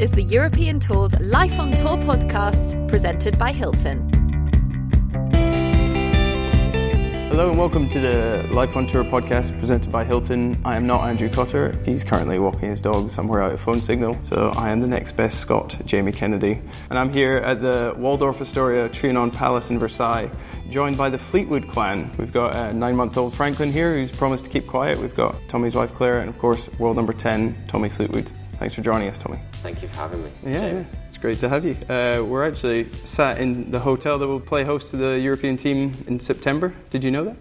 is the European Tour's Life on Tour podcast, presented by Hilton. Hello and welcome to the Life on Tour podcast presented by Hilton. I am not Andrew Cotter. He's currently walking his dog somewhere out of phone signal. So I am the next best Scot, Jamie Kennedy. And I'm here at the Waldorf Astoria Trianon Palace in Versailles, joined by the Fleetwood clan. We've got a nine month old Franklin here who's promised to keep quiet. We've got Tommy's wife Claire, and of course, world number 10, Tommy Fleetwood. Thanks for joining us, Tommy. Thank you for having me. Yeah, yeah. It's great to have you. Uh, we're actually sat in the hotel that will play host to the European team in September. Did you know that?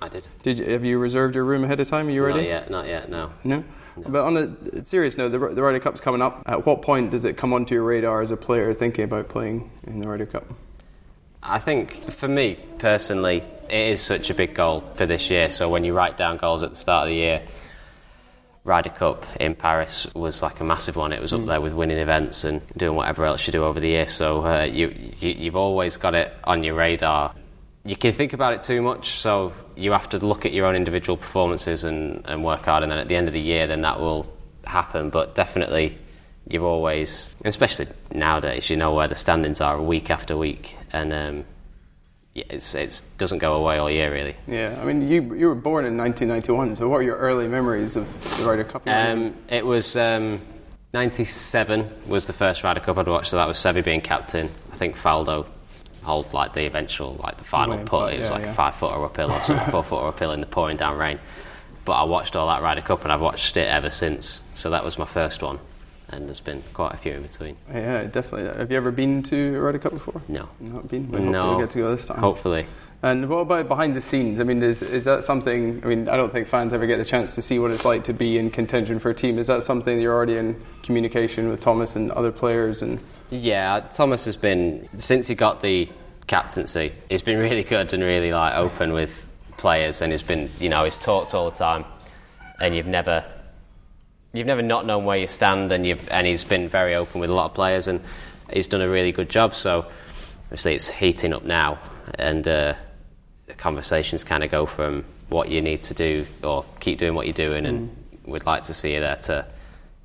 I did. Did you, have you reserved your room ahead of time? Are you ready? Not yet, not yet, no. No? But on a serious note, the, the Ryder Cup's coming up. At what point does it come onto your radar as a player thinking about playing in the Ryder Cup? I think for me personally, it is such a big goal for this year. So when you write down goals at the start of the year, Ryder Cup in Paris was like a massive one. It was up there with winning events and doing whatever else you do over the year. So uh, you, you you've always got it on your radar. You can think about it too much, so you have to look at your own individual performances and, and work hard. And then at the end of the year, then that will happen. But definitely, you've always, especially nowadays, you know where the standings are week after week, and um, it's it doesn't go away all year really. Yeah, I mean, you, you were born in 1991, so what are your early memories of the Ryder Cup? Um, it was um, 97 was the first Ryder Cup I'd watched, so that was Seve being captain. I think Faldo hold like the eventual, like the final putt. putt, It was yeah, like yeah. a five footer uphill or something, four footer uphill in the pouring down rain. But I watched all that Ryder Cup and I've watched it ever since. So that was my first one, and there's been quite a few in between. yeah, definitely. Have you ever been to a Ryder Cup before? No. Not been? Well, No. we'll get to go this time. Hopefully. And what about behind the scenes? I mean, is, is that something? I mean, I don't think fans ever get the chance to see what it's like to be in contention for a team. Is that something that you're already in communication with Thomas and other players? And Yeah, Thomas has been since he got the captaincy. He's been really good and really like open with players, and he's been you know he's talked all the time, and you've never you've never not known where you stand, and you've and he's been very open with a lot of players, and he's done a really good job. So obviously it's heating up now, and uh, the conversations kind of go from what you need to do or keep doing what you're doing, and we'd like to see you there to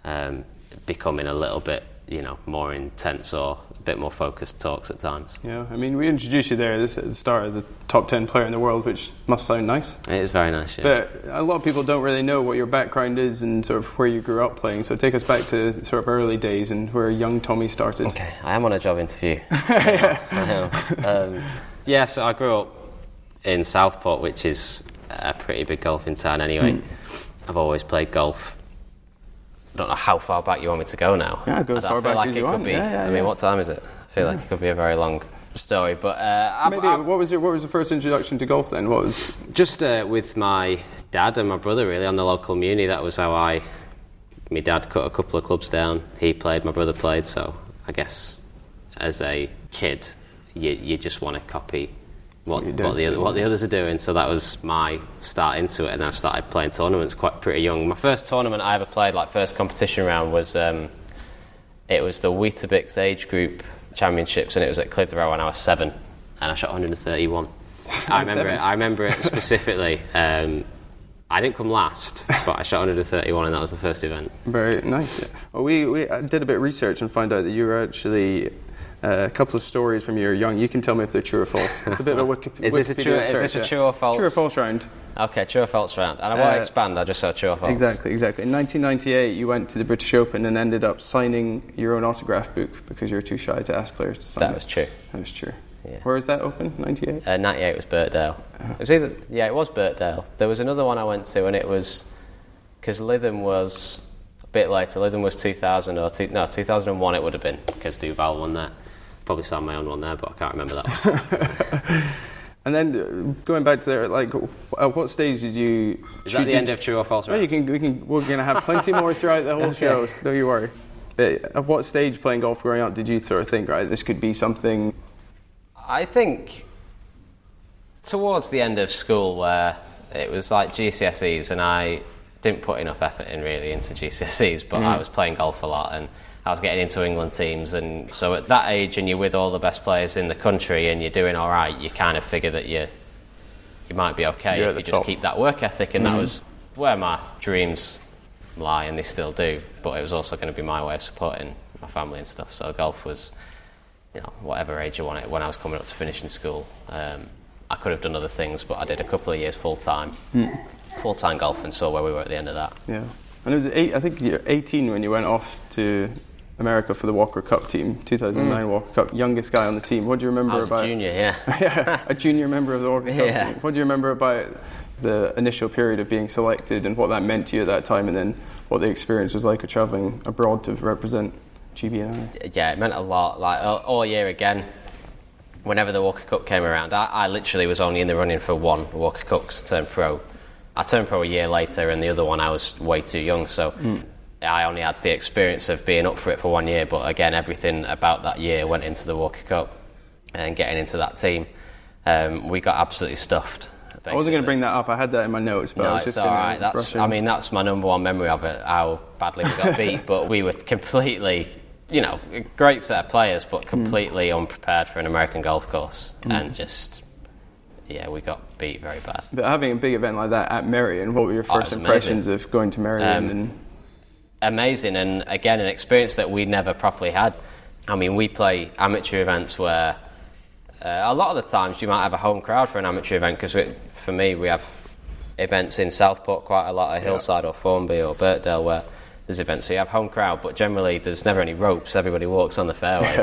um, becoming a little bit you know more intense or bit more focused talks at times. yeah, I mean, we introduced you there this at the start as a top ten player in the world, which must sound nice. It is very nice. Yeah. But a lot of people don't really know what your background is and sort of where you grew up playing. So take us back to sort of early days and where young Tommy started. Okay, I am on a job interview. I am. Um, yeah, so I grew up in Southport, which is a pretty big golfing town anyway. I've always played golf. I don't know how far back you want me to go now. Yeah, go as I far back like as it you could want. be. Yeah, yeah, I yeah. mean, what time is it? I feel like it could be a very long story, but uh, Maybe I've- what was your what was the first introduction to golf then? What was just uh, with my dad and my brother, really, on the local muni. That was how I. My dad cut a couple of clubs down. He played, my brother played. So I guess as a kid, you, you just want to copy what, what, the, what the others are doing. So that was my start into it. And then I started playing tournaments quite pretty young. My first tournament I ever played, like first competition round, was um, it was the Weetabix age group championships, and it was at Clitheroe when I was seven, and I shot 131. I remember seven. it. I remember it specifically. Um, I didn't come last, but I shot 131, and that was my first event. very nice? Well, we we uh, did a bit of research and found out that you were actually. Uh, a couple of stories from your young. You can tell me if they're true or false. It's a bit of a Wiki- Is this a true- is this a true or false? True or false round. Okay, true or false round. And I won't Uh, expand. I just said true or false. Exactly, exactly. In 1998, you went to the British Open and ended up signing your own autograph book because you were too shy to ask players to sign That it. was true. That was true. Yeah. Where was that open? 98? Uh, 98 was Birkdale. It was either yeah, it was Birkdale. There was another one I went to, and it was because Lytham was a bit later. Lytham was 2000 or two, no 2001. It would have been because Duval won there. Probably signed my own one there, but I can't remember that one. And then uh, going back to there, like, at what stage did you? Is that the end of true or false Well, round? you can. We can. We're going to have plenty more throughout the whole show. so Don't you worry. But at what stage playing golf growing up did you sort of think, right, this could be something? I think towards the end of school, where it was like GCSEs, and I didn't put enough effort in really into GCSEs, but I was playing golf a lot and I was getting into England teams. And so at that age, and you're with all the best players in the country, and you're doing all right, you kind of figure that you you might be okay You're if you just keep that work ethic. And that was where my dreams lie, and they still do. But it was also going to be my way of supporting my family and stuff. So golf was, you know, whatever age I wanted. When I was coming up to finishing school, um, I could have done other things, but I did a couple of years full time, full time golf, and saw where we were at the end of that. Yeah. And it was eight, I think you're 18 when you went off to America for the Walker Cup team, 2009 mm. Walker Cup. Youngest guy on the team. What do you remember I was about a junior, yeah. yeah, a junior member of the Walker Cup team? What do you remember about the initial period of being selected and what that meant to you at that time, and then what the experience was like of traveling abroad to represent GBNI? yeah, it meant a lot. Like all, year again, whenever the Walker Cup came around, I, I literally was only in the running for one Walker Cup I turned pro. I turned pro a year later, and the other one I was way too young, so mm. I only had the experience of being up for it for one year. But again, everything about that year went into the Walker Cup and getting into that team. Um, we got absolutely stuffed. I wasn't going to bring that up. I had that in my notes, but I was it's just all. That's, I mean, that's my number one memory of it. How badly we got beat, but we were completely, you know, a great set of players, but completely unprepared for an American golf course, and just, yeah, we got beat very bad. But having a big event like that at Merion, what were your Oh, first was impressions of going to Merion? Um, and Amazing, and again, an experience that we never properly had. I mean, we play amateur events where uh, a lot of the times you might have a home crowd for an amateur event because for me, we have events in Southport quite a lot, at Hillside or Formby or Birkdale, where there's events. So you have home crowd, but generally there's never any ropes. Everybody walks on the fairway,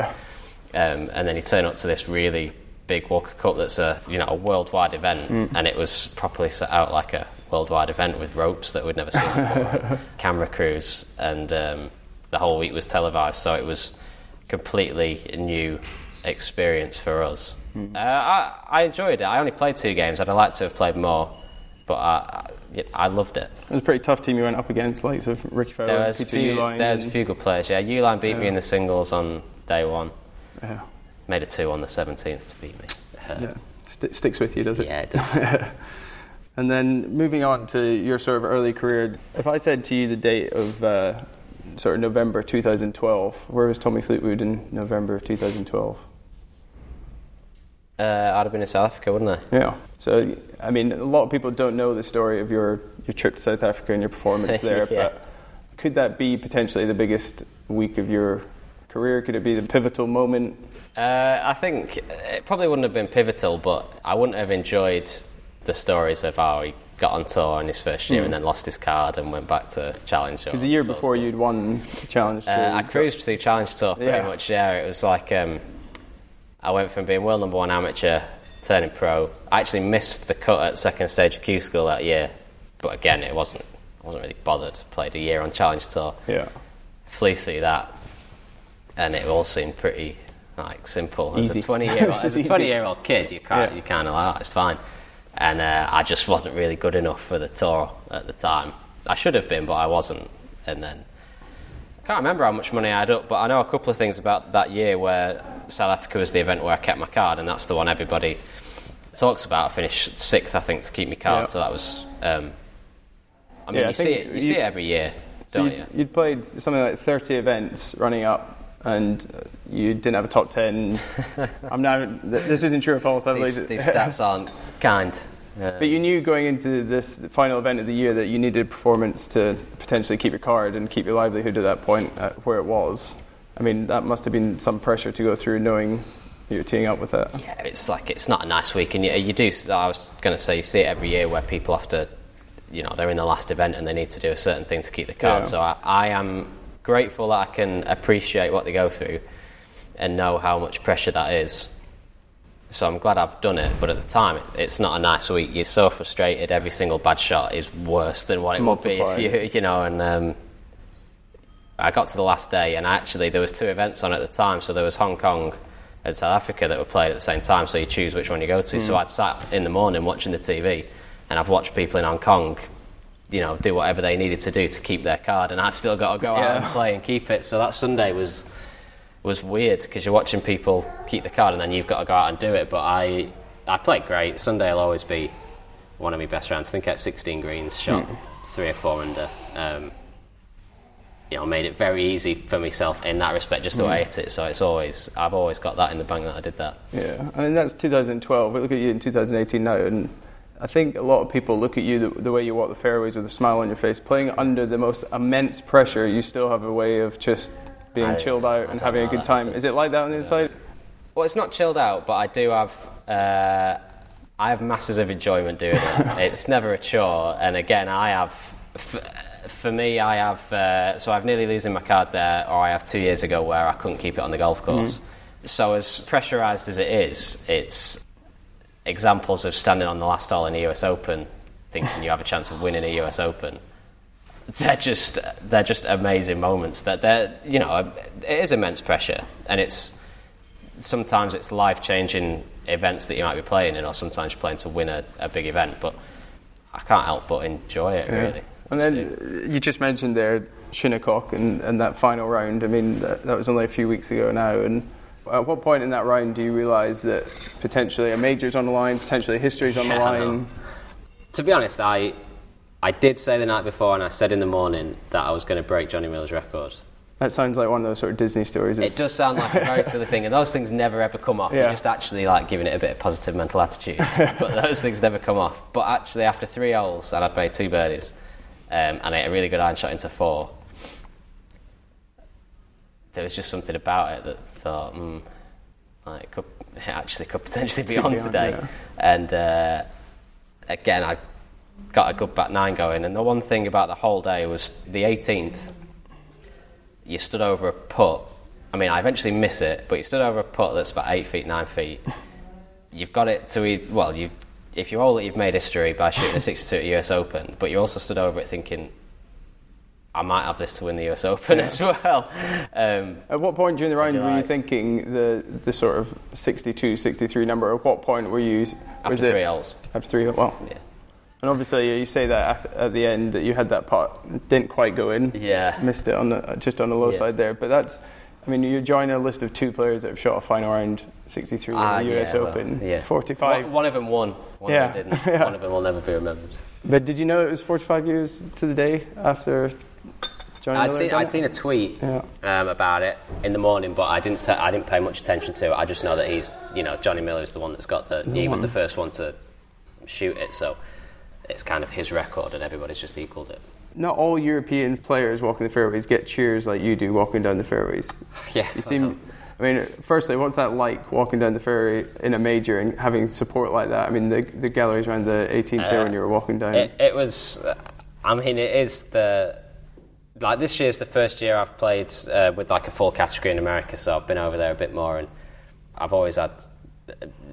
um, and then you turn up to this really big Walker Cup that's a you know a worldwide event, and it was properly set out like a worldwide event with ropes that we'd never seen before, camera crews, and um, the whole week was televised. So it was completely a new experience for us. Uh, I, I enjoyed it. I only played two games. I'd have liked to have played more, but I, I, I loved it. it was a pretty tough team you went up against, like of Rickie Fowler, There was, a Peter few, Uihlein, there was a few good players. Yeah, Uihlein beat me in the singles on day one. yeah, Made a two on the 17th to beat me. yeah. St- sticks with you, does it? Yeah, it does. And then moving on to your sort of early career, if I said to you the date of uh, sort of November 2012, where was Tommy Fleetwood in November of 2012? Uh, I'd have been in South Africa, wouldn't I? Yeah. So, I mean, a lot of people don't know the story of your, your trip to South Africa and your performance there, Yeah. but could that be potentially the biggest week of your career? Could it be the pivotal moment? Uh, I think it probably wouldn't have been pivotal, but I wouldn't have enjoyed the stories of how he got on tour in his first year and then lost his card and went back to Challenge. Tour. Because the year before you'd won the Challenge Tour. Uh, I cruised through Challenge Tour pretty Yeah. much. Yeah, it was like um, I went from being world number one amateur, turning pro. I actually missed the cut at second stage of Q School that year, but again, it wasn't. I wasn't really bothered. Played a year on Challenge Tour, Yeah. flew through that, and it all seemed pretty like simple. As Easy. a twenty year old, as a twenty year old kid, you can't Yeah. you kind of like, oh, it's fine. And uh, I just wasn't really good enough for the tour at the time. I should have been, but I wasn't. And then I can't remember how much money I had up, but I know a couple of things about that year where South Africa was the event where I kept my card, and that's the one everybody talks about. I finished sixth, I think, to keep my card, Yeah. so that was. Um, I mean, Yeah, I you, see it, you, you- see it every year, So don't you? you'd played something like 30 events running up, and uh, you didn't have a top 10. I'm now. This isn't true or false. I believe These, it. these stats aren't kind. Uh, But you knew going into this final event of the year that you needed performance to potentially keep your card and keep your livelihood at that point at where it was. I mean, that must have been some pressure to go through knowing you're teeing up with that. yeah, it's like it's not a nice week, and you, you do. I was going to say you see it every year where people have to, you know, they're in the last event and they need to do a certain thing to keep the card. Yeah. So I, I am grateful that I can appreciate what they go through and know how much pressure that is. So I'm glad I've done it, but at the time, it, it's not a nice week. You're so frustrated. Every single bad shot is worse than what it would be if you, you know. And um, I got to the last day, and actually there was two events on at the time. So there was Hong Kong and South Africa that were played at the same time. So you choose which one you go to. Mm. So I'd sat in the morning watching the TV, and I've watched people in Hong Kong, you know, do whatever they needed to do to keep their card, and I've still got to go out and play and keep it. So that Sunday was was weird because you're watching people keep the card, and then you've got to go out and do it. But I I played great. Sunday will always be one of my best rounds. I think at 16 greens, shot three or four under. Um, you know, made it very easy for myself in that respect, just the way I hit it. So it's always, I've always got that in the bank that I did that. Yeah, I mean that's 2012. We look at you in 2018 now, and I think a lot of people look at you the, the way you walk the fairways with a smile on your face, playing under the most immense pressure. You still have a way of just being I- chilled out I and having a good time. Is it like that on the inside? Well, it's not chilled out, but I do have. Uh, I have masses of enjoyment doing it. it's never a chore, and again, I have. F- for me, I have. Uh, so I've nearly losing my card there, or I have two years ago where I couldn't keep it on the golf course. So as pressurised as it is, it's examples of standing on the last hole in the US Open, thinking you have a chance of winning a US Open. They're just they're just amazing moments. That they're you know it is immense pressure, and it's sometimes it's life changing events that you might be playing in, or sometimes you're playing to win a, a big event. But I can't help but enjoy it really. And then do. you just mentioned there Shinnecock and, and that final round. I mean, that, that was only a few weeks ago now. And at what point in that round do you realise that potentially a major's on the line, potentially history's on the Yeah, know. line? to be honest, I I did say the night before, and I said in the morning that I was going to break Johnny Miller's record. That sounds like one of those sort of Disney stories. It does sound like a very silly thing, and those things never ever come off. Yeah. You're just actually like giving it a bit of positive mental attitude, but those things never come off. But actually, after three holes, and I'd made two birdies, um, and I hit a really good iron shot into four. There was just something about it that thought, hmm, like, it, could, it actually could potentially be on today. yeah. And uh, again, I got a good back nine going. And the one thing about the whole day was the 18th you stood over a putt. I mean, I eventually miss it, but you stood over a putt that's about eight feet, nine feet. You've got it to, e- well, you, if you roll it, you've made history by shooting a 62 at the US Open, but you also stood over it thinking, I might have this to win the US Open as well. Um, At what point during the round were you thinking the, the sort of 62, 63 number? At what point were you? after was three holes. After three, well. Yeah. And obviously, you say that at, the end that you had that putt, didn't quite go in. Yeah. Missed it on the just on the low Yeah. side there. But that's, I mean, you're joining a list of two players that have shot a final round 63 Ah, in the US yeah, well, Open. yeah. 45. One, one of them won. One Yeah. of them didn't. Yeah. One of them will never be remembered. But did you know it was 45 years to the day after I'd seen, I'd seen a tweet Yeah. um, about it in the morning, but I didn't. ta- I didn't pay much attention to it. I just know that he's, you know, Johnny Miller is the one that's got the. He was the first one to shoot it, so it's kind of his record, and everybody's just equalled it. Not all European players walking the fairways get cheers like you do walking down the fairways. Yeah, You seem. I mean, firstly, what's that like walking down the fairway in a major and having support like that? I mean, the, the galleries around the 18th there Uh, when you were walking down. It, it was. I mean, it is the. Like this year's the first year I've played uh, with like a full category in America, so I've been over there a bit more, and I've always had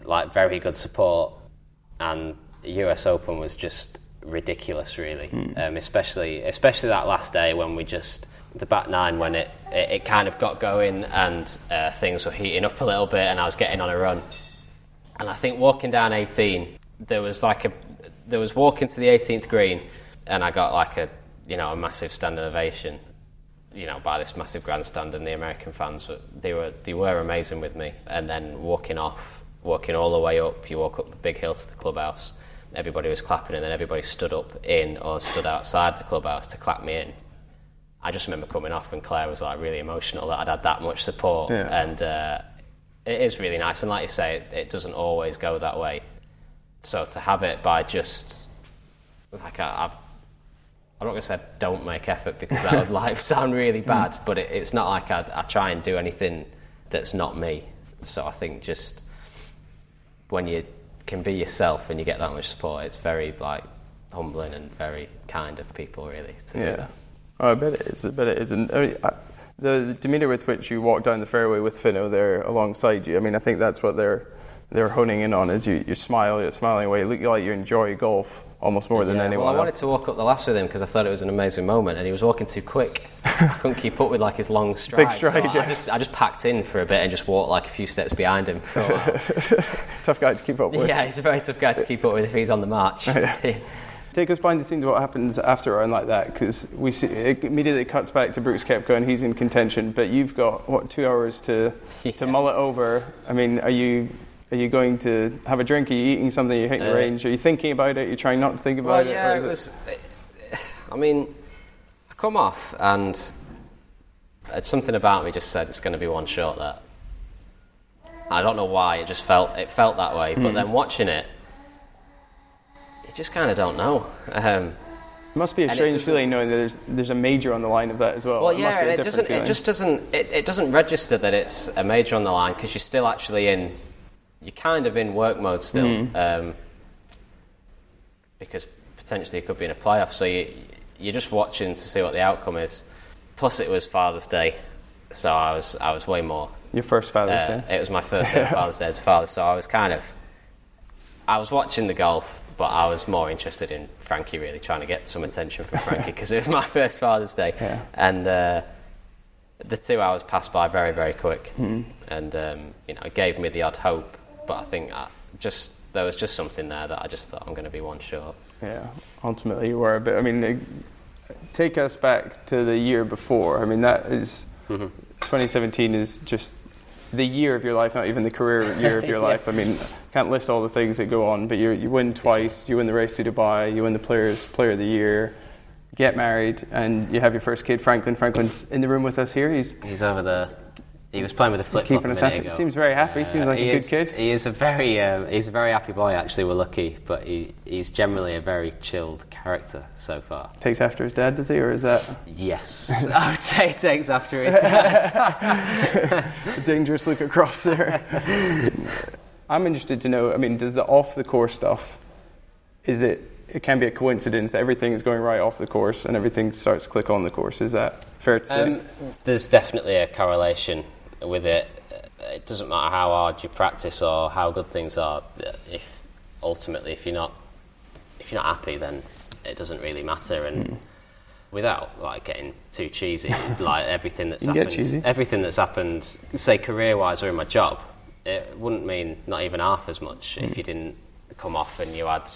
like very good support, and US Open was just ridiculous, really. Um, especially especially that last day when we just the back nine when it it, it kind of got going and uh, things were heating up a little bit, and I was getting on a run. And I think walking down 18, there was like a, there was walking to the 18th green, and I got like a, you know, a massive standing ovation, you know, by this massive grandstand, and the American fans were, they were, they were amazing with me. And then walking off, walking all the way up, you walk up the big hill to the clubhouse. Everybody was clapping, and then everybody stood up in or stood outside the clubhouse to clap me in. I just remember coming off, and Claire was like really emotional that I'd had that much support, Yeah. and uh, it is really nice. And like you say, it, it doesn't always go that way. So to have it by just like I, I've, I'm not going to say don't make effort because that would like sound really bad, mm. but it, it's not like I, I try and do anything that's not me. So I think just when you can be yourself and you get that much support, it's very like humbling and very kind of people really. To do Yeah. that. Oh, I bet it is. I bet it is. And I mean, I, the, the demeanour with which you walk down the fairway with Finno there alongside you, I mean, I think that's what they're they're honing in on. Is you, you smile, you're smiling away, you look like you enjoy golf almost more than Yeah, anyone well, I wanted else. to walk up the last with him because I thought it was an amazing moment, and he was walking too quick. I couldn't keep up with like his long strides. stride, so yeah. I just, I just packed in for a bit and just walked like a few steps behind him. For. Tough guy to keep up with. yeah, he's a very tough guy to keep up with if he's on the march. Take us behind the scenes of what happens after a round like that, because we see it immediately cuts back to Brooks Koepka and he's in contention, but you've got what two hours to to mull it over. I mean, are you are you going to have a drink? Are you eating something? Are you hitting the Uh, range? Are you thinking about it? You're trying not to think Well, about it? yeah, it was. I mean, I come off and it's something about me just said it's going to be one shot. That I don't know why it just felt it felt that way. Hmm. But then watching it, you just kind of don't know. Um, must be a strange feeling knowing that there's there's a major on the line of that as well. Well, It must yeah, be a it doesn't. feeling. It just doesn't. It, it doesn't register that it's a major on the line because you're still actually in. You're kind of in work mode still, Mm. um, because potentially it could be in a playoff. So you you're just watching to see what the outcome is. Plus, it was Father's Day, so I was I was way more. your first Father's Uh, Day. it was my first day of Father's Day as a father, so I was kind of. I was watching the golf, but I was more interested in Frankie really trying to get some attention from Frankie because it was my first Father's Day, Yeah. and uh, the two hours passed by very very quick, Hmm. and um, you know it gave me the odd hope, but I think I just there was just something there that I just thought I'm going to be one short. Yeah, ultimately you were. But I mean, uh, take us back to the year before. I mean, that is- Mm-hmm. 2017 is just the year of your life, not even the career year of your Yeah. life. I mean, can't list all the things that go on, but you you win twice. You win the race to Dubai. You win the Players Player of the Year. Get married, and you have your first kid, Franklin. Franklin's in the room with us here. He's He's over there. He was playing with a flip flop Keeping a minute happy. ago. Seems very happy. He seems like a he good kid. He is a very, um, he's a very happy boy. Actually, we're lucky, but he, he's generally a very chilled character so far. takes after his dad, does he, or is that Yes, I would say he takes after his dad. a dangerous look across there? I'm interested to know. I mean, does the off the course stuff? Is it? It can be a coincidence that everything is going right off the course and everything starts to click on the course. Is that fair to say? Um, there's definitely a correlation with it. It doesn't matter how hard you practice or how good things are. If ultimately, if you're not, if you're not happy, then it doesn't really matter. And Hmm. without like getting too cheesy, like everything that's You can get happened, everything that's happened, say career-wise or in my job, it wouldn't mean not even half as much Hmm. if you didn't come off and you had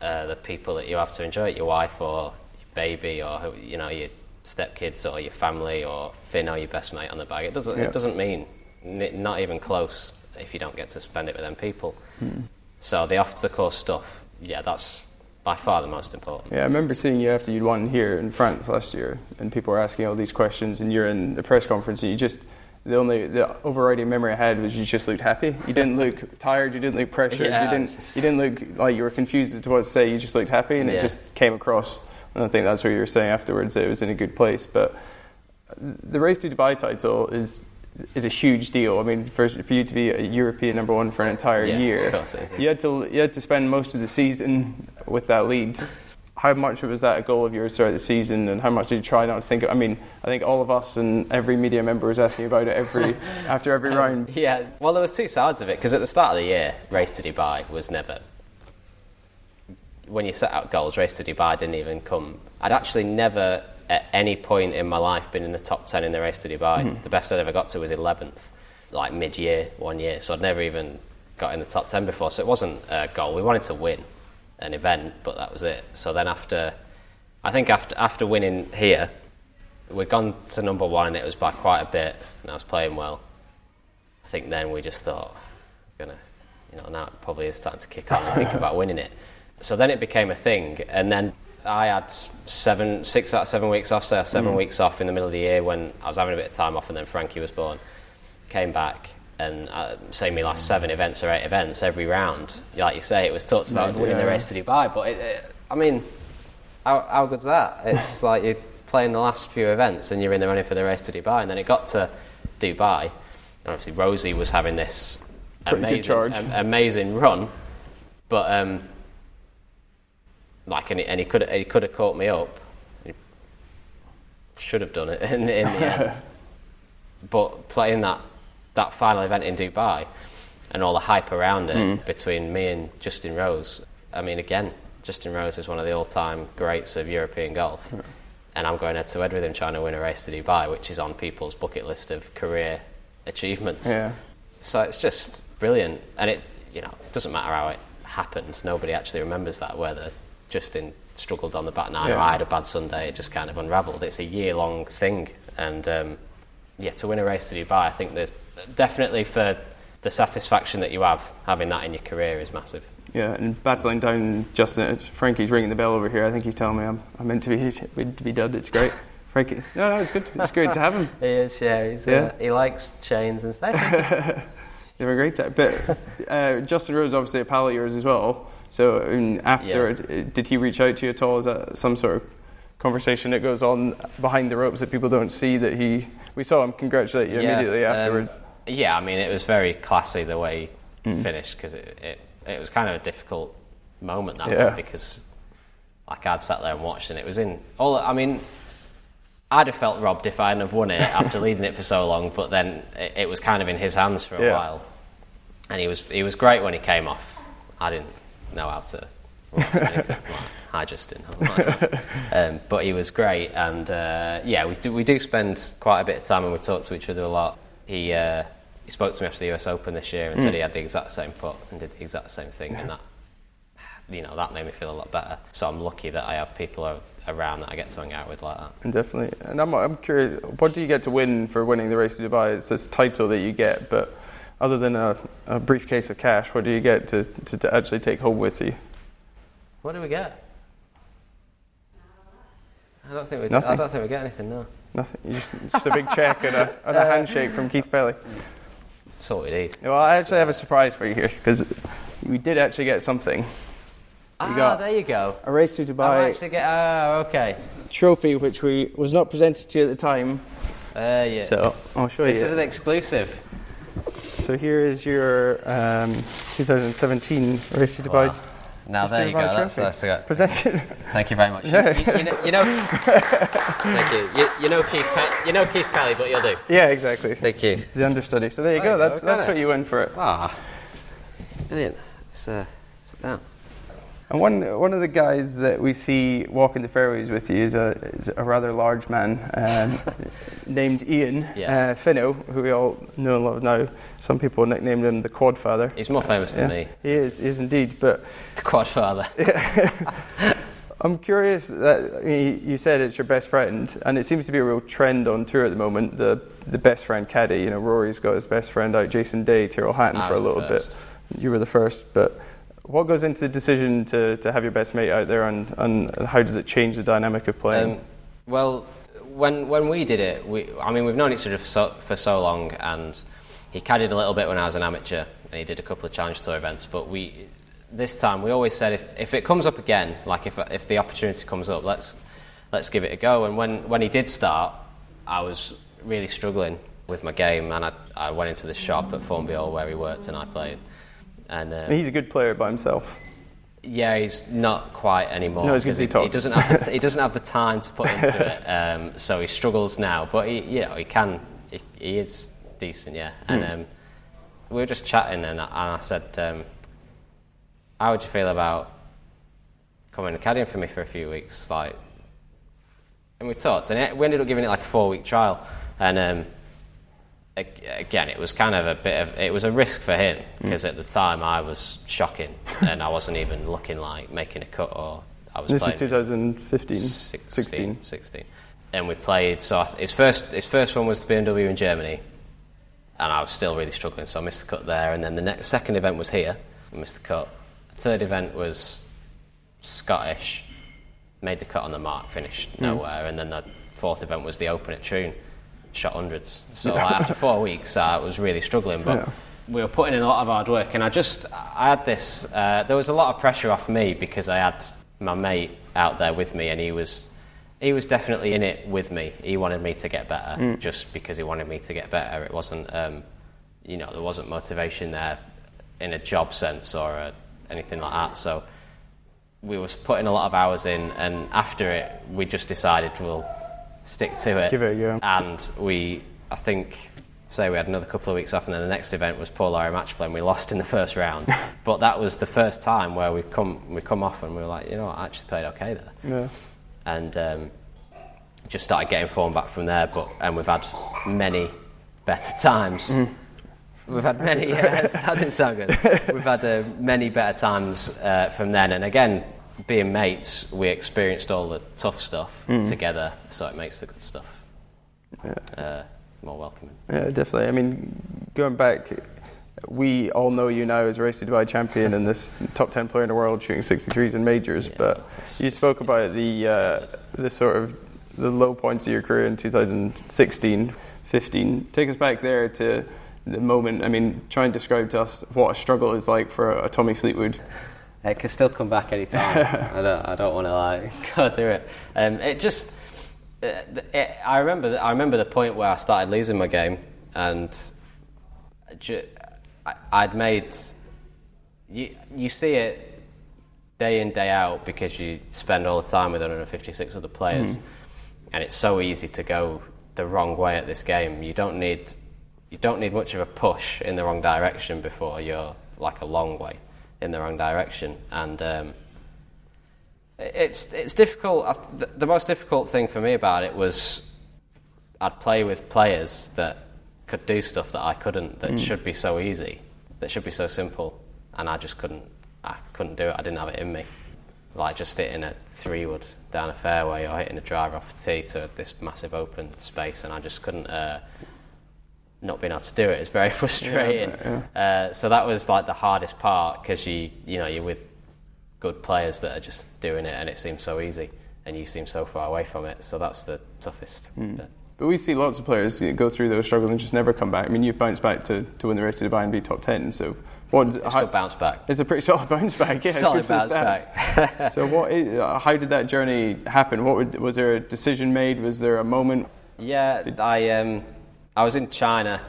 uh, the people that you have to enjoy, it, your wife or your baby or you know your stepkids or your family or Finn or your best mate on the bag. It doesn't. Yeah. It doesn't mean n- not even close if you don't get to spend it with them people. Hmm. So the off the course stuff, yeah, that's by far the most important. yeah, I remember seeing you after you'd won here in France last year, and people were asking all these questions, and you're in the press conference, and you just. The only the overriding memory I had was you just looked happy. You didn't look tired. You didn't look pressured. Yeah, you didn't. You didn't look like you were confused as to what to say. You just looked happy, and it just came across. And I think that's what you were saying afterwards. That it was in a good place. But the race to Dubai title is is a huge deal. I mean, for, for you to be a European number one for an entire Yeah, year, of course it is. you had to you had to spend most of the season with that lead. How much was that a goal of yours throughout the season, and how much did you try not to think? Of, I mean, I think all of us and every media member was asking about it every after every um, round. Yeah, well, there was two sides of it because at the start of the year, Race to Dubai was never. When you set out goals, Race to Dubai didn't even come. I'd actually never, at any point in my life, been in the top ten in the Race to Dubai. Mm-hmm. The best I'd ever got to was eleventh, like mid-year one year. So I'd never even got in the top ten before. So it wasn't a goal. We wanted to win an event, but that was it. So then after, I think after after winning here, we'd gone to number one and it was by quite a bit, and I was playing well. I think then we just thought, oh, gonna, you know, now it probably is starting to kick on and think about winning it. So then it became a thing, and then I had seven, six out of seven weeks off. So I had 7 weeks off in the middle of the year when I was having a bit of time off, and then Frankie was born. Came back, and uh, say me last seven events or eight events every round. Like you say, it was talked about winning the race to Dubai, but it, it, I mean, how, how good's that? It's like you're playing the last few events and you're in the running for the race to Dubai. And then it got to Dubai. And obviously, Rosie was having this Pretty amazing, am- amazing run. But, um, like, and he, and he could he could have caught me up. He should have done it in, in the end. But playing that, that final event in Dubai and all the hype around it Mm. between me and Justin Rose, I mean, again, Justin Rose is one of the all time greats of European golf. And I'm going head to head with him trying to win a race to Dubai, which is on people's bucket list of career achievements. Yeah, So it's just brilliant. And it, you know, it doesn't matter how it happens. Nobody actually remembers that, whether Justin struggled on the back nine or I had a bad Sunday. It just kind of unravelled. It's a year long thing. And um, yeah, to win a race to Dubai, I think that definitely for the satisfaction that you have, having that in your career is massive. yeah. And battling down Justin, Frankie's ringing the bell over here. I think he's telling me I'm, I'm meant to be to be done. It's great. Frankie, no, no, it's good. It's great to have him. He is, yeah. He's, Yeah. he likes chains and stuff. You have a great time. But uh, Justin Rose, obviously a pal of yours as well. So after, Yeah. did he reach out to you at all? Is that some sort of conversation that goes on behind the ropes that people don't see that he. We saw him congratulate you Yeah, immediately um, afterwards. yeah, I mean, it was very classy the way he Mm. finished because it, it, it was kind of a difficult moment that Yeah. because like I'd sat there and watched and it was in all. I mean, I'd have felt robbed if I hadn't have won it after leading it for so long, but then it, it was kind of in his hands for a Yeah. while, and he was he was great when he came off. I didn't know how to. react to anything. Like, Hi, Justin. um, but he was great, and uh, yeah, we do, we do spend quite a bit of time and we talk to each other a lot. He uh, he spoke to me after the US Open this year and said he had the exact same putt and did the exact same thing, and that you know that made me feel a lot better. So I'm lucky that I have people around that I get to hang out with like that. And definitely. And I'm, I'm curious, what do you get to win for winning the race to Dubai? It's this title that you get, but other than a, a briefcase of cash, what do you get to, to, to actually take home with you? What do we get? I don't think we. I don't think we get anything. No. Nothing. Just, just a big check and a, and a uh, handshake from Keith all we need. Well, I actually have a surprise for you here because we did actually get something. ah, there you go. A race to Dubai. I actually get. Oh, okay. trophy, which we was not presented to you at the time. Uh, there you. So I'll show this you. This is an exclusive. So here is your um, 2017 race to Dubai Wow. Now there you go. Dubai That's, trophy. that's the, presented. thank you very much. You, you- you know, you know thank you. you. You know Keith. Pe- you know Keith Pelley, but you'll do. yeah, exactly. Thank you. The understudy. So there you There go. you go, That's that's it. what you win for it. Ah, brilliant. Let's uh, sit down. And one one of the guys that we see walking the fairways with you is a is a rather large man um, named Ian Yeah. uh, Finno, who we all know and love now. Some people nicknamed him the Quad Father. He's more famous than Yeah, me. he is, he is indeed. But The Quadfather. I'm curious that I mean, you said it's your best friend, and it seems to be a real trend on tour at the moment. The the best friend caddy. You know, Rory's got his best friend out, Jason Day, Tyrrell Hatton I for a little bit. You were the first, but what goes into the decision to, to have your best mate out there, and, and how does it change the dynamic of playing? Um, well, when when we did it, we, I mean, we've known each other for so, for so long, and he caddied a little bit when I was an amateur, and he did a couple of challenge tour events. But we, this time, we always said if, if it comes up again, like if if the opportunity comes up, let's let's give it a go. And when when he did start, I was really struggling with my game, and I, I went into the shop at Formby Hall where he worked, and I played. And um, he's a good player by himself. yeah, he's not quite anymore. Not as good he he, doesn't have the t- he doesn't have the time to put into it, um, so he struggles now. But he, you know, he can. He, he is decent, yeah. And Hmm. um, we were just chatting, and I, and I said, um, "How would you feel about coming and caddying for me for a few weeks?" Like, and we talked, and it, we ended up giving it like a four week trial, and. Ag- again, it was kind of a bit of it was a risk for him because at the time I was shocking and I wasn't even looking like making a cut or I was. This is playing 2015, 16, 16. 16. And we played. So I th- his first his first one was the BMW in Germany, and I was still really struggling. So I missed the cut there, and then the next second event was here. I missed the cut. Third event was Scottish. Made the cut on the mark, finished Hmm. nowhere, and then the fourth event was the Open at Troon. Shot hundreds. So like, after four weeks, I was really struggling, but. Yeah. We were putting in a lot of hard work, and I just I had this. Uh, there was a lot of pressure off me because I had my mate out there with me, and he was he was definitely in it with me. He wanted me to get better, just because he wanted me to get better. It wasn't, um, you know, there wasn't motivation there in a job sense or a, anything like that. So we was putting a lot of hours in, and after it, we just decided we'll stick to it. Give it a go. And we, I think, say we had another couple of weeks off, and then the next event was Paul Lawrie match play, and we lost in the first round. but that was the first time where we come we come off, and we were like, you know, what, I actually played okay there Yeah. and um, just started getting form back from there. But and we've had many better times. We've had many. Yeah, that didn't sound good. We've had uh, many better times uh, from then, and again, being mates, we experienced all the tough stuff together, so it makes the good stuff uh, more welcoming. Yeah, definitely. I mean, going back, we all know you now as Race to Dubai champion and this top 10 player in the world shooting 63s in majors, Yeah, but you spoke about the, uh, the sort of the low points of your career in 2016, 15. Take us back there to the moment. I mean, try and describe to us what a struggle is like for a, Tommy Fleetwood It can still come back anytime. I don't. I don't want to like go through it. Um, it just. It, it, I remember. the- I remember the point where I started losing my game, and ju- I, I'd made. You you see it day in day out because you spend all the time with 156 other players, and it's so easy to go the wrong way at this game. You don't need you don't need much of a push in the wrong direction before you're like a long way in the wrong direction, and um, it's it's difficult. The, most difficult thing for me about it was I'd play with players that could do stuff that I couldn't. That should be so easy. That should be so simple, and I just couldn't. I couldn't do it. I didn't have it in me. Like just hitting a three wood down a fairway or hitting a driver off a tee to this massive open space, and I just couldn't. Uh, not being able to do it is very frustrating. Uh, so that was like the hardest part because you you know you're with good players that are just doing it and it seems so easy and you seem so far away from it. So that's the toughest. bit. But we see lots of players go through those struggles and just never come back. I mean, you've bounced back to, to win the race to Dubai and be top 10. So, what, It's how, good bounce back. It's a pretty solid bounce back. Yeah, it's Solid good for the bounce stats. so, what? Is, uh, how did that journey happen? What would, was there a decision made? Was there a moment? Yeah, did, I um, I was in China,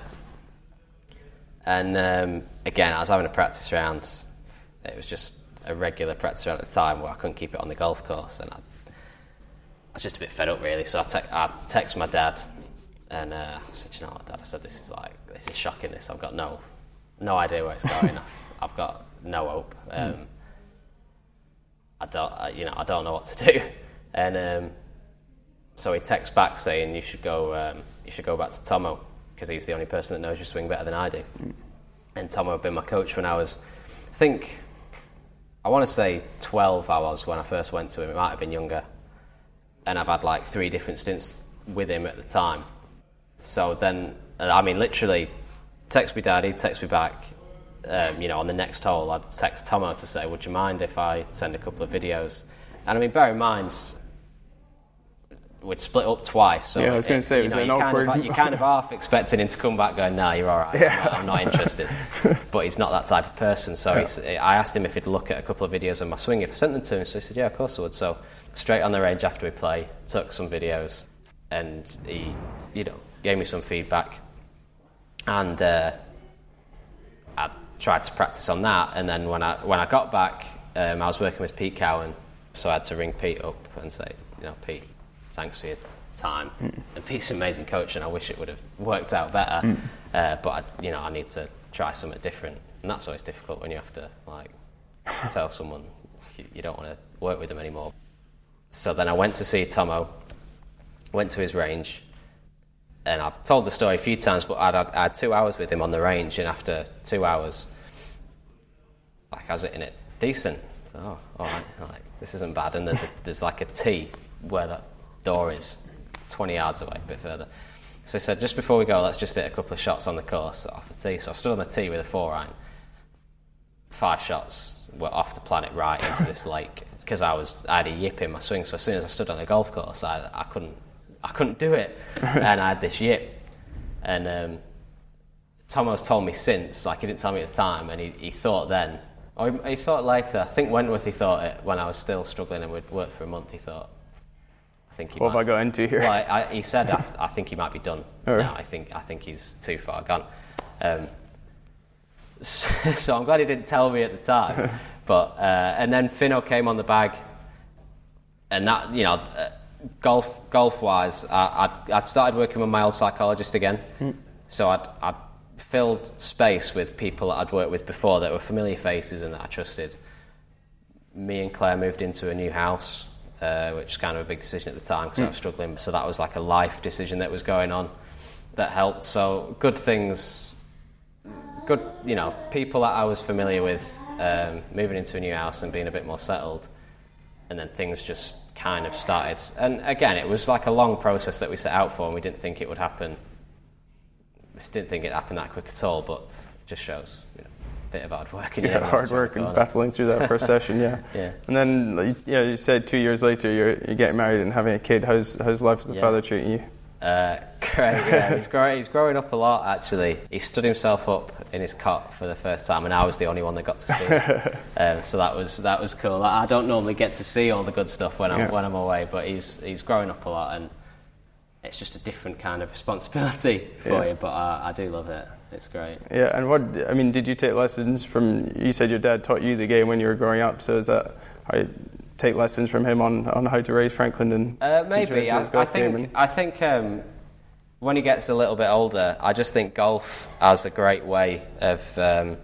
and um, again I was having a practice round. It was just a regular practice round at the time where I couldn't keep it on the golf course, and I, I was just a bit fed up really. So I, te- I texted my dad, and uh, I said, "You know what, Dad? I said this is like this is shocking. This I've got no no idea where it's going. I've, I've got no hope. Um, I don't, I, you know, I don't know what to do." And um, so he texts back saying you should go um, you should go back to Tomo because he's the only person that knows your swing better than I do. And Tomo had been my coach when I was, I think, I want to say 12 I was when I first went to him. It might have been younger. And I've had like three different stints with him at the time. So then, I mean, literally, text me daddy, text me back. Um, you know, on the next hole, I'd text Tomo to say, "Would you mind if I send a couple of videos?" And I mean, bear in mind, we'd split up twice. So Yeah, I was gonna say, you was know, it an you kind of- awkward- you're kind of half expecting him to come back going, "No, you're all right. I'm, not, I'm not interested." but he's not that type of person. So he's, I asked him if he'd look at a couple of videos of my swing if I sent them to him. So he said, "Yeah, of course I would." So straight on the range after we play, took some videos, and he, you know, gave me some feedback, and uh, I tried to practice on that. And then when I when I got back, um, I was working with Pete Cowan, so I had to ring Pete up and say, you know, Pete, thanks for your time. And Pete's an amazing coach, and I wish it would have worked out better. Uh, but I, you know, I need to try something different, and that's always difficult when you have to like tell someone you, you don't want to work with them anymore. So then I went to see Tomo, went to his range, and I've told the story a few times, but I'd, I had two hours with him on the range, and after two hours, like I was hitting it decent. Oh, all right, all right, this isn't bad. And there's a, there's like a T where that door is, 20 yards away, a bit further. So he said, just before we go, let's just hit a couple of shots on the course off the tee. So I stood on the tee with a four iron. Five shots were off the planet right into this lake because I was I had a yip in my swing. So as soon as I stood on the golf course, I, I couldn't I couldn't do it, and I had this yip. And um, Tomo's told me since, like he didn't tell me at the time, and he, he thought then, or he, he thought later. I think Wentworth he thought it when I was still struggling and we'd worked for a month. He thought, I think he What have I got into here? well, I, I, he said, I, th- I think he might be done. Oh. now. I think, I think he's too far gone. Um, so, so I'm glad he didn't tell me at the time. but uh, and then Finno came on the bag, and that you know, uh, golf golf wise, I, I'd, I'd started working with my old psychologist again. So I'd, I'd filled space with people that I'd worked with before that were familiar faces and that I trusted. Me and Claire moved into a new house, uh, which was kind of a big decision at the time because I was struggling. So that was like a life decision that was going on that helped. So good things, good, you know, people that I was familiar with, um, moving into a new house and being a bit more settled, and then things just kind of started. And again, it was like a long process that we set out for, and we didn't think it would happen. We didn't think it happened that quick at all, but it just shows, you know, bit of hard work. And you yeah, hard work and battling through that first session. Yeah. Yeah. And then, yeah, you said two years later you're, you're getting married and having a kid. How's how's life as a Yeah. father treating you? Uh, great, yeah. He's growing, he's growing up a lot, actually. He stood himself up in his cot for the first time, and I was the only one that got to see it. um, so that was, that was cool. I don't normally get to see all the good stuff when I'm, Yeah. when I'm away, but he's, he's growing up a lot, and it's just a different kind of responsibility for Yeah. you, but I, I do love it. It's great. Yeah, and what I mean, did you take lessons from? You said your dad taught you the game when you were growing up, so is that I take lessons from him on, on how to raise Franklin and Uh, teach him maybe. I, I think. and- I think um, when he gets a little bit older, I just think golf as a great way of um,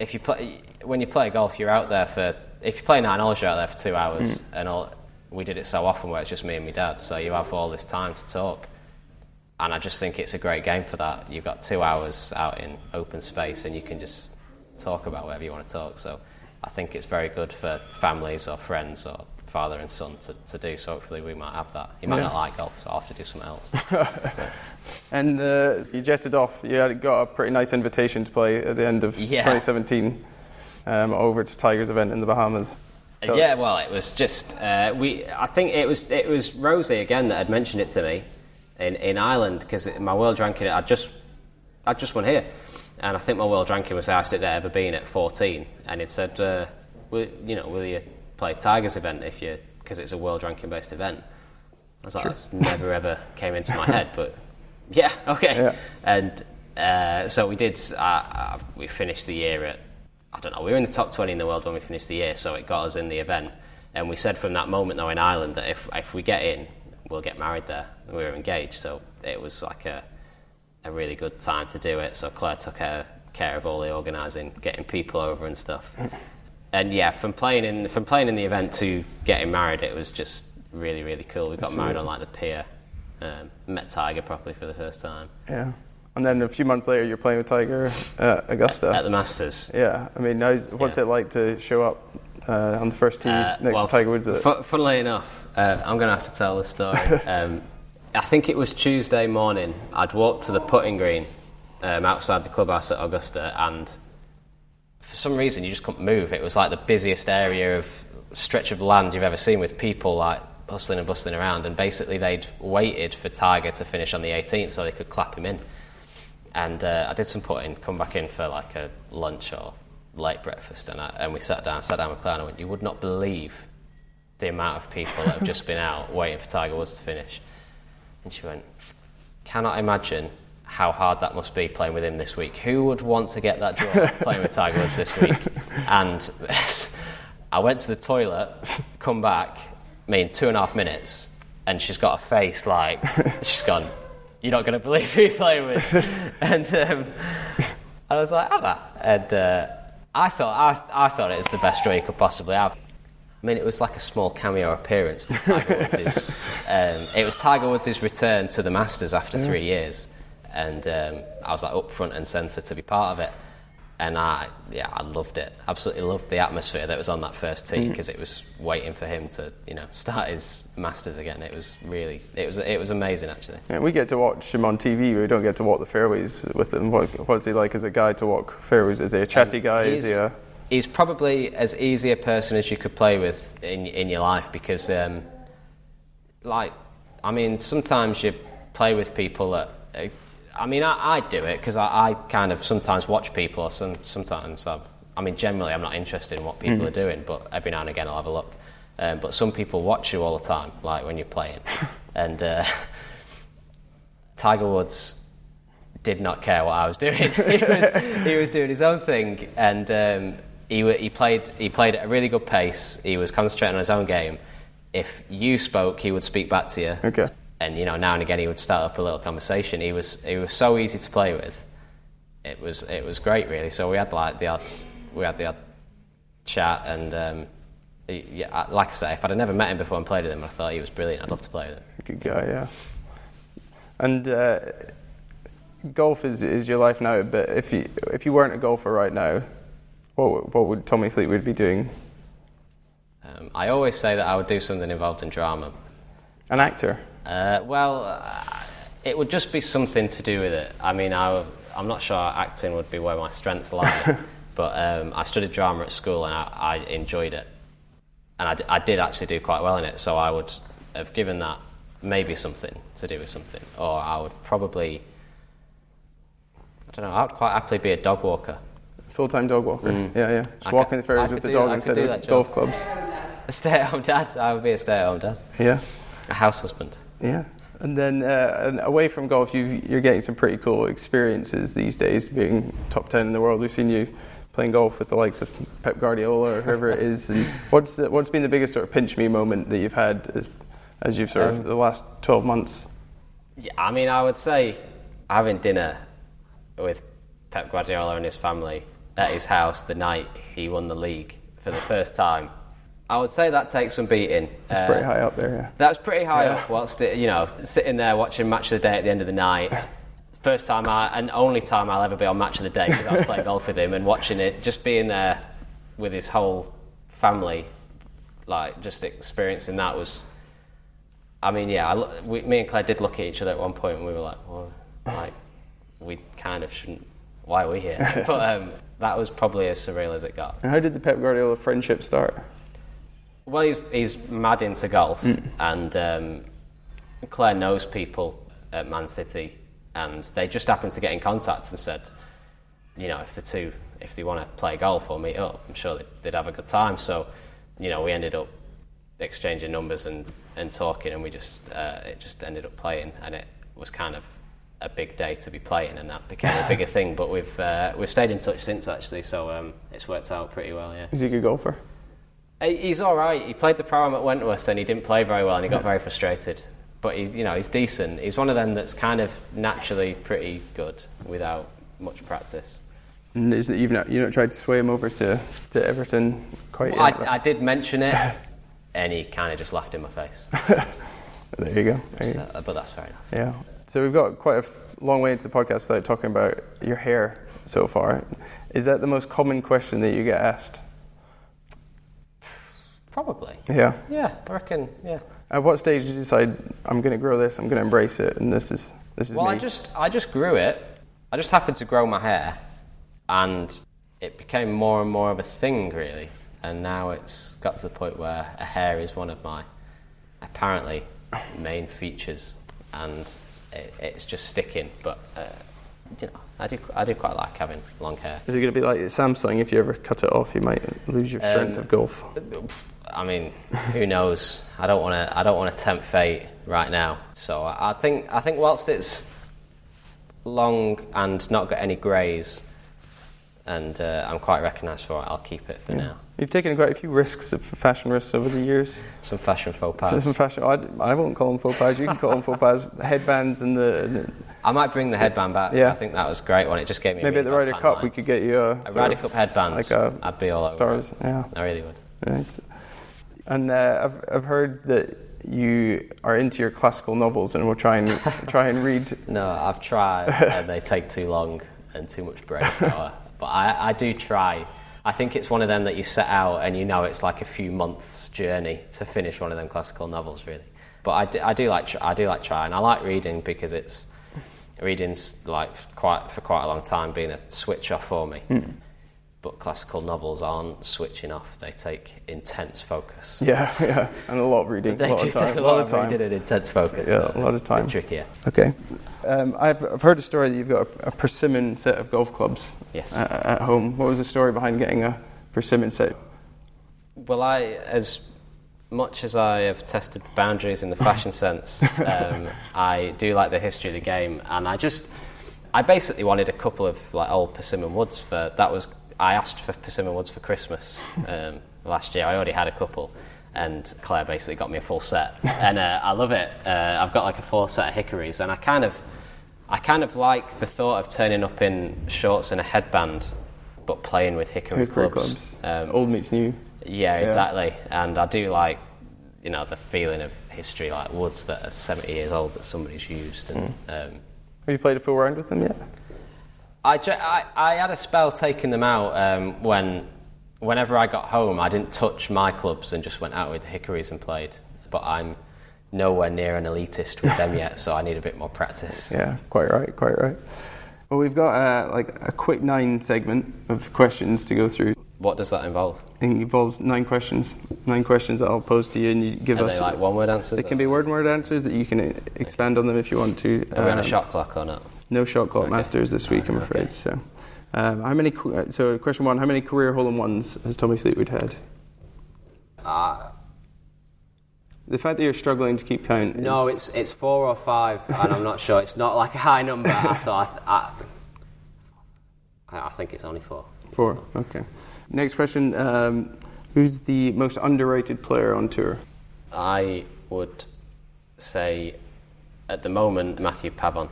if you play when you play golf, you're out there for if you play nine holes, you're out there for two hours, and all. We did it so often where it's just me and my dad, so you have all this time to talk. And I just think it's a great game for that. You've got two hours out in open space, and you can just talk about whatever you want to talk. So I think it's very good for families or friends or father and son to, to do. So hopefully we might have that. He might Yeah. not like golf, so I'll have to do something else. And uh, you jetted off. You had got a pretty nice invitation to play at the end of Yeah. 2017 um, over to Tiger's event in the Bahamas. Uh, yeah, well, it was just uh, we. I think it was it was Rosie again that had mentioned it to me in, in Ireland because my world ranking I just I just won here, and I think my world ranking was the highest it had ever been at 14, and it said, uh, will, you know, will you play Tigers event if you because it's a world ranking based event. I was like, that's never ever came into my head, but yeah, okay. Yeah. And uh, so we did. Uh, uh, we finished the year at I don't know. We were in the top twenty in the world when we finished the year, so it got us in the event. And we said from that moment, though, in Ireland, that if if we get in, we'll get married there. We were engaged, so it was like a a really good time to do it. So Claire took care, care of all the organising, getting people over and stuff. And yeah, from playing in from playing in the event to getting married, it was just really really cool. We got married on like the pier, um, met Tiger properly for the first time Yeah. And then a few months later, you're playing with Tiger at Augusta. at the Masters. yeah. I mean, what's Yeah. it like to show up uh, on the first tee Uh, next well, to Tiger Woods? At, fu- funnily enough, uh, I'm going to have to tell the story. um, I think it was Tuesday morning. I'd walked to the putting green um, outside the clubhouse at Augusta, and for some reason you just couldn't move. It was like the busiest area of stretch of land you've ever seen, with people like bustling and bustling around. And basically, they'd waited for Tiger to finish on the 18th so they could clap him in. And uh, I did some putting, come back in for like a lunch or late breakfast, and, I, and we sat down, sat down with Claire, and I went, You would not believe the amount of people that have just been out waiting for Tiger Woods to finish. And she went, Cannot imagine how hard that must be playing with him this week. Who would want to get that draw playing with Tiger Woods this week? And I went to the toilet, come back, I mean, two and a half minutes, and she's got a face like, she's gone, You're not going to believe who you're playing with. and um, I was like, Have that. And uh, I, thought, I, I thought it was the best draw you could possibly have. I mean, it was like a small cameo appearance to Tiger Woods'. um, it was Tiger Woods' return to the Masters after three years, and um, I was like up front and centre to be part of it. And I, yeah, I loved it. Absolutely loved the atmosphere that was on that first tee because it was waiting for him to, you know, start his Masters again. It was really, it was, it was amazing actually. Yeah, we get to watch him on TV. We don't get to walk the fairways with him. What, what's he like as a guy to walk fairways? Is he a chatty guy? Is he He's, a he's probably as easy a person as you could play with in in your life because, um, like, I mean, sometimes you play with people that. I mean, I, I do it because I, I kind of sometimes watch people, or some, sometimes I, I mean, generally I'm not interested in what people are doing, but every now and again I'll have a look. Um, but some people watch you all the time, like when you're playing, and uh, Tiger Woods did not care what I was doing. he, was, he was doing his own thing, and um, he, he played he played at a really good pace. He was concentrating on his own game. If you spoke, he would speak back to you. Okay. And you know, now and again, he would start up a little conversation. He was he was so easy to play with. It was it was great, really. So we had like the odd we had the odd chat, and um, he- yeah, like I say, if I'd have never met him before and played with him, I thought he was brilliant. I'd love to play with him. good guy? Yeah. And uh, golf is is your life now. But if you if you weren't a golfer right now, what would- what would Tommy Fleetwood be doing? Um, I always say that I would do something involved in drama. An actor. Uh, well, uh, it would just be something to do with it. I mean, I, am not sure acting would be where my strengths lie, but um, I studied drama at school and I, I enjoyed it. And I, d- I did actually do quite well in it, so I would have given that maybe something to do with something, or I would probably. I don't know. I would quite happily be a dog walker. Full time dog walker. Yeah, yeah. Just Mm. I walking could- the ferries with the do- dog instead of golf clubs. A stay-at-home dad. I would be a stay-at-home dad. Yeah. A house husband. Yeah. And then uh, and away from golf, you you're getting some pretty cool experiences these days, being top 10 in the world. We've seen you playing golf with the likes of Pep Guardiola or whoever it is. And what's, the, what's been the biggest sort of pinch me moment that you've had as, as you've sort of Um, the last 12 months? Yeah, I mean, I would say having dinner with Pep Guardiola and his family at his house the night he won the league for the first time. I would say that takes some beating. That's Uh, pretty high up there, yeah. That's pretty high Yeah. up. Whilst it- you know, sitting there watching Match of the Day at the end of the night. First time I, and only time I'll ever be on Match of the Day because I was playing golf with him and watching it, just being there with his whole family, like just experiencing that was. I mean, yeah, I, we, me and Claire did look at each other at one point and we were like, well, like, we kind of shouldn't. Why are we here? but um, that was probably as surreal as it got. And how did the Pep Guardiola friendship start? Well, he's, he's mad into golf, and um, Claire knows people at Man City, and they just happened to get in contact and said, you know, if the two, if they want to play golf or meet up, I'm sure they'd, they'd have a good time. So, you know, we ended up exchanging numbers and, and talking, and we just uh, it just ended up playing, and it was kind of a big day to be playing, and that became a bigger thing. But we've uh, we've stayed in touch since actually, so um, it's worked out pretty well. Yeah. Is he a good golfer? He- He's all right. He played the pro at Wentworth and he didn't play very well and he got very frustrated. But he's, you know, he's decent. He's one of them that's kind of naturally pretty good without much practice. And you've not, you not tried to sway him over to, to Everton quite Well, yet? I, I did mention it and he kind of just laughed in my face. there you go. There you. Uh, but that's fair enough. Yeah. So we've got quite a long way into the podcast without talking about your hair so far. Is that the most common question that you get asked? Probably. Yeah. Yeah, I reckon, yeah. At what stage did you decide I'm going to grow this? I'm going to embrace it, and this is this is Well, me. I just I just grew it. I just happened to grow my hair, and it became more and more of a thing, really. And now it's got to the point where a hair is one of my apparently main features, and it, it's just sticking. But uh, you know, I do I do quite like having long hair. Is it going to be like Samson? If you ever cut it off, you might lose your strength Um, of golf. I mean, who knows? I don't want to. I don't want to tempt fate right now. So I I think. I think whilst it's long and not got any greys, and uh, I'm quite recognised for it, I'll keep it for now. You've taken quite a few risks, of fashion risks over the years. Some fashion faux pas. Some fashion. I, I won't call them faux pas. You can call them faux pas. The headbands and the, and the I might bring the headband back. Yeah. I think that was a great one. It just gave me a maybe at the Ryder Cup we could get you a, a Ryder Cup headband. like a I'd be all over. stars. it. Yeah. I really would. And uh, I've, I've heard that you are into your classical novels and we'll try and try and read. No, I've tried, and they take too long and too much brain power. but I, I do try. I think it's one of them that you set out and you know it's like a few months' journey to finish one of them classical novels, really. But I do, I do like I do like trying. I like reading because it's reading's like quite for quite a long time being a switch off for me. Hmm. But classical novels aren't switching off; they take intense focus. Yeah, yeah, and a lot of reading, They a lot do of time, take a lot of of time. reading and intense focus. Yeah, so a lot of time. trickier. Okay. Um, I've, I've heard a story that you've got a, a persimmon set of golf clubs Yes. at, at home. What was the story behind getting a persimmon set? Well, I, as much as I have tested the boundaries in the fashion sense, um, I do like the history of the game, and I just, I basically wanted a couple of like old persimmon woods for that was I asked for persimmon woods for Christmas um, last year. I already had a couple. And Claire basically got me a full set, and uh, I love it. Uh, I've got like a full set of hickories, and I kind of, I kind of like the thought of turning up in shorts and a headband, but playing with hickory, Hickory clubs. clubs. Um, Old meets new. yeah, Yeah. exactly. And I do like, you know, the feeling of history, like woods that are 70 years old that somebody's used. And um, Have you played a full round with them yet? I, I, I had a spell taking them out um, when, whenever I got home, I didn't touch my clubs and just went out with the hickories and played. But I'm nowhere near an elitist with them yet, so I need a bit more practice. Yeah, quite right, quite right. Well, we've got uh, like a quick nine segment of questions to go through. What does that involve? It involves nine questions. Nine questions that I'll pose to you, and you give Are us. they like one word answers? They can be word word answers that you can uh, expand on them if you want to. Are we on a Um, shot clock or not? No shot clock Okay. masters this week, I'm Okay. afraid. So, um, how many? So, question one: How many career hole in ones has Tommy Fleetwood had? Uh, The fact that you're struggling to keep count. no, it's it's four or five, and I'm not sure. It's not like a high number at all. I, th- I, I I think it's only four. four. Okay. Next question: um, Who's the most underrated player on tour? I would say, at the moment, Matthieu Pavon.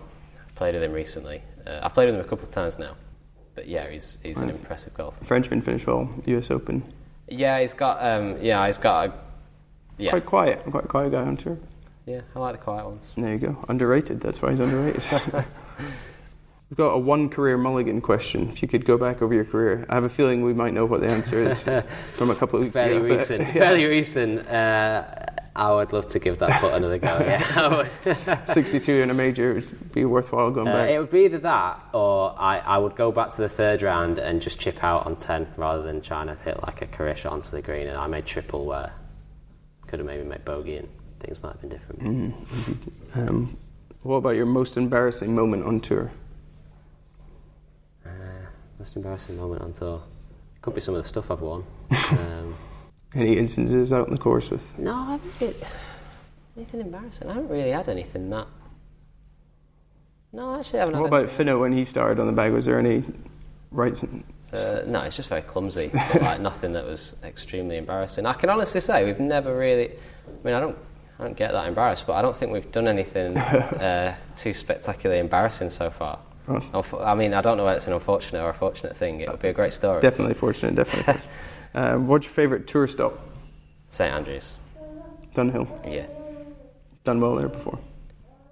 Played with him recently. Uh, I've played with him a couple of times now, but yeah, he's he's an impressive golfer. Frenchman finished well, U.S. Open. Yeah, he's got um, yeah, he's got a yeah, Quite quiet, quite a quiet guy on tour. yeah. I like the quiet ones. There you go. Underrated. That's why he's underrated. We've got a one career mulligan question. If you could go back over your career, I have a feeling we might know what the answer is from a couple of weeks Fairly ago. but- recent. yeah. Fairly recent. Uh, I would love to give that putt another go. Yeah, 62 in a major would be worthwhile going Uh, back. it would be either that or I, I would go back to the third round and just chip out on 10 rather than trying to hit like a career shot onto the green. And I made triple where could have maybe made bogey and things might have been different. Mm-hmm. Um, what about your most embarrassing moment on tour? Uh, most embarrassing moment on tour. Could be some of the stuff I've won. um, Any instances out on the course with? no, I haven't been, anything embarrassing. I haven't really had anything that. No, actually, I haven't What about Finno when he started on the bag? Was there any rights? and- Uh, no, it's just very clumsy. but, like nothing that was extremely embarrassing. I can honestly say we've never really. I mean, I don't, I don't get that embarrassed, but I don't think we've done anything uh, too spectacularly embarrassing so far. Oh. I mean, I don't know whether it's an unfortunate or a fortunate thing. It would be a great story. Definitely fortunate, definitely. um, what's your favourite tour stop? St Andrews. Dunhill. Yeah. Done well there before.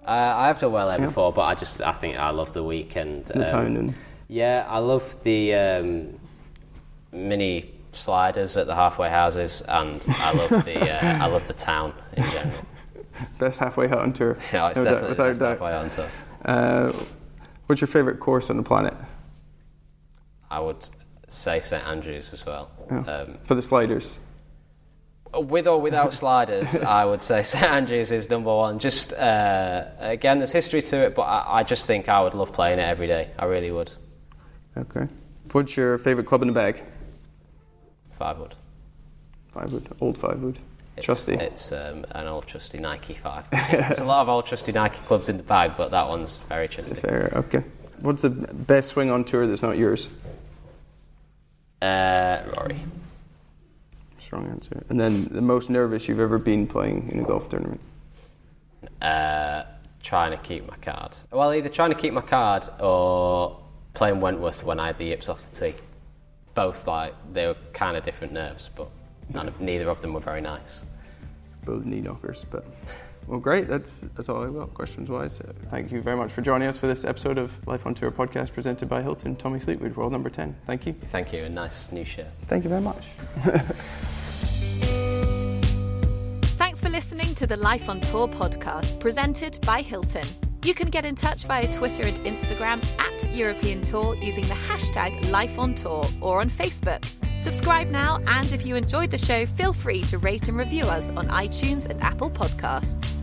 Uh, I have done well there Yeah. before, but I just I think I love the weekend. The um, town and Yeah, I love the um, mini sliders at the halfway houses, and I love the uh, I love the town in general. best halfway hut on tour. Yeah, it's No doubt, definitely without that's doubt. halfway onto. Uh, what's your favourite course on the planet? I would say St Andrews as well. Yeah. Um, For the sliders. with or without sliders, I would say St Andrews is number one. Just uh, again, there's history to it, but I, I just think I would love playing it every day. I really would. Okay. What's your favourite club in the bag? Five wood. Five wood, old five wood. It's, Trusty. It's um, an old trusty Nike five. There's a lot of old trusty Nike clubs in the bag, but that one's very trusty. Fair, okay. What's the best swing on tour that's not yours? Uh, Rory. Strong answer. And then the most nervous you've ever been playing in a golf tournament? Uh, trying to keep my card. Well, either trying to keep my card or playing Wentworth when I had the yips off the tee. Both like they were kind of different nerves, but none of, neither of them were very nice. Both knee knockers, but well, great. That's that's all I've got questions wise. Thank you very much for joining us for this episode of Life on Tour podcast presented by Hilton. Tommy Fleetwood, world number ten. Thank you. Thank you, and nice new shirt. Thank you very much. Thanks for listening to the Life on Tour podcast presented by Hilton. You can get in touch via Twitter and Instagram at European Tour using the hashtag Life on Tour or on Facebook. Subscribe now, and if you enjoyed the show, feel free to rate and review us on iTunes and Apple Podcasts.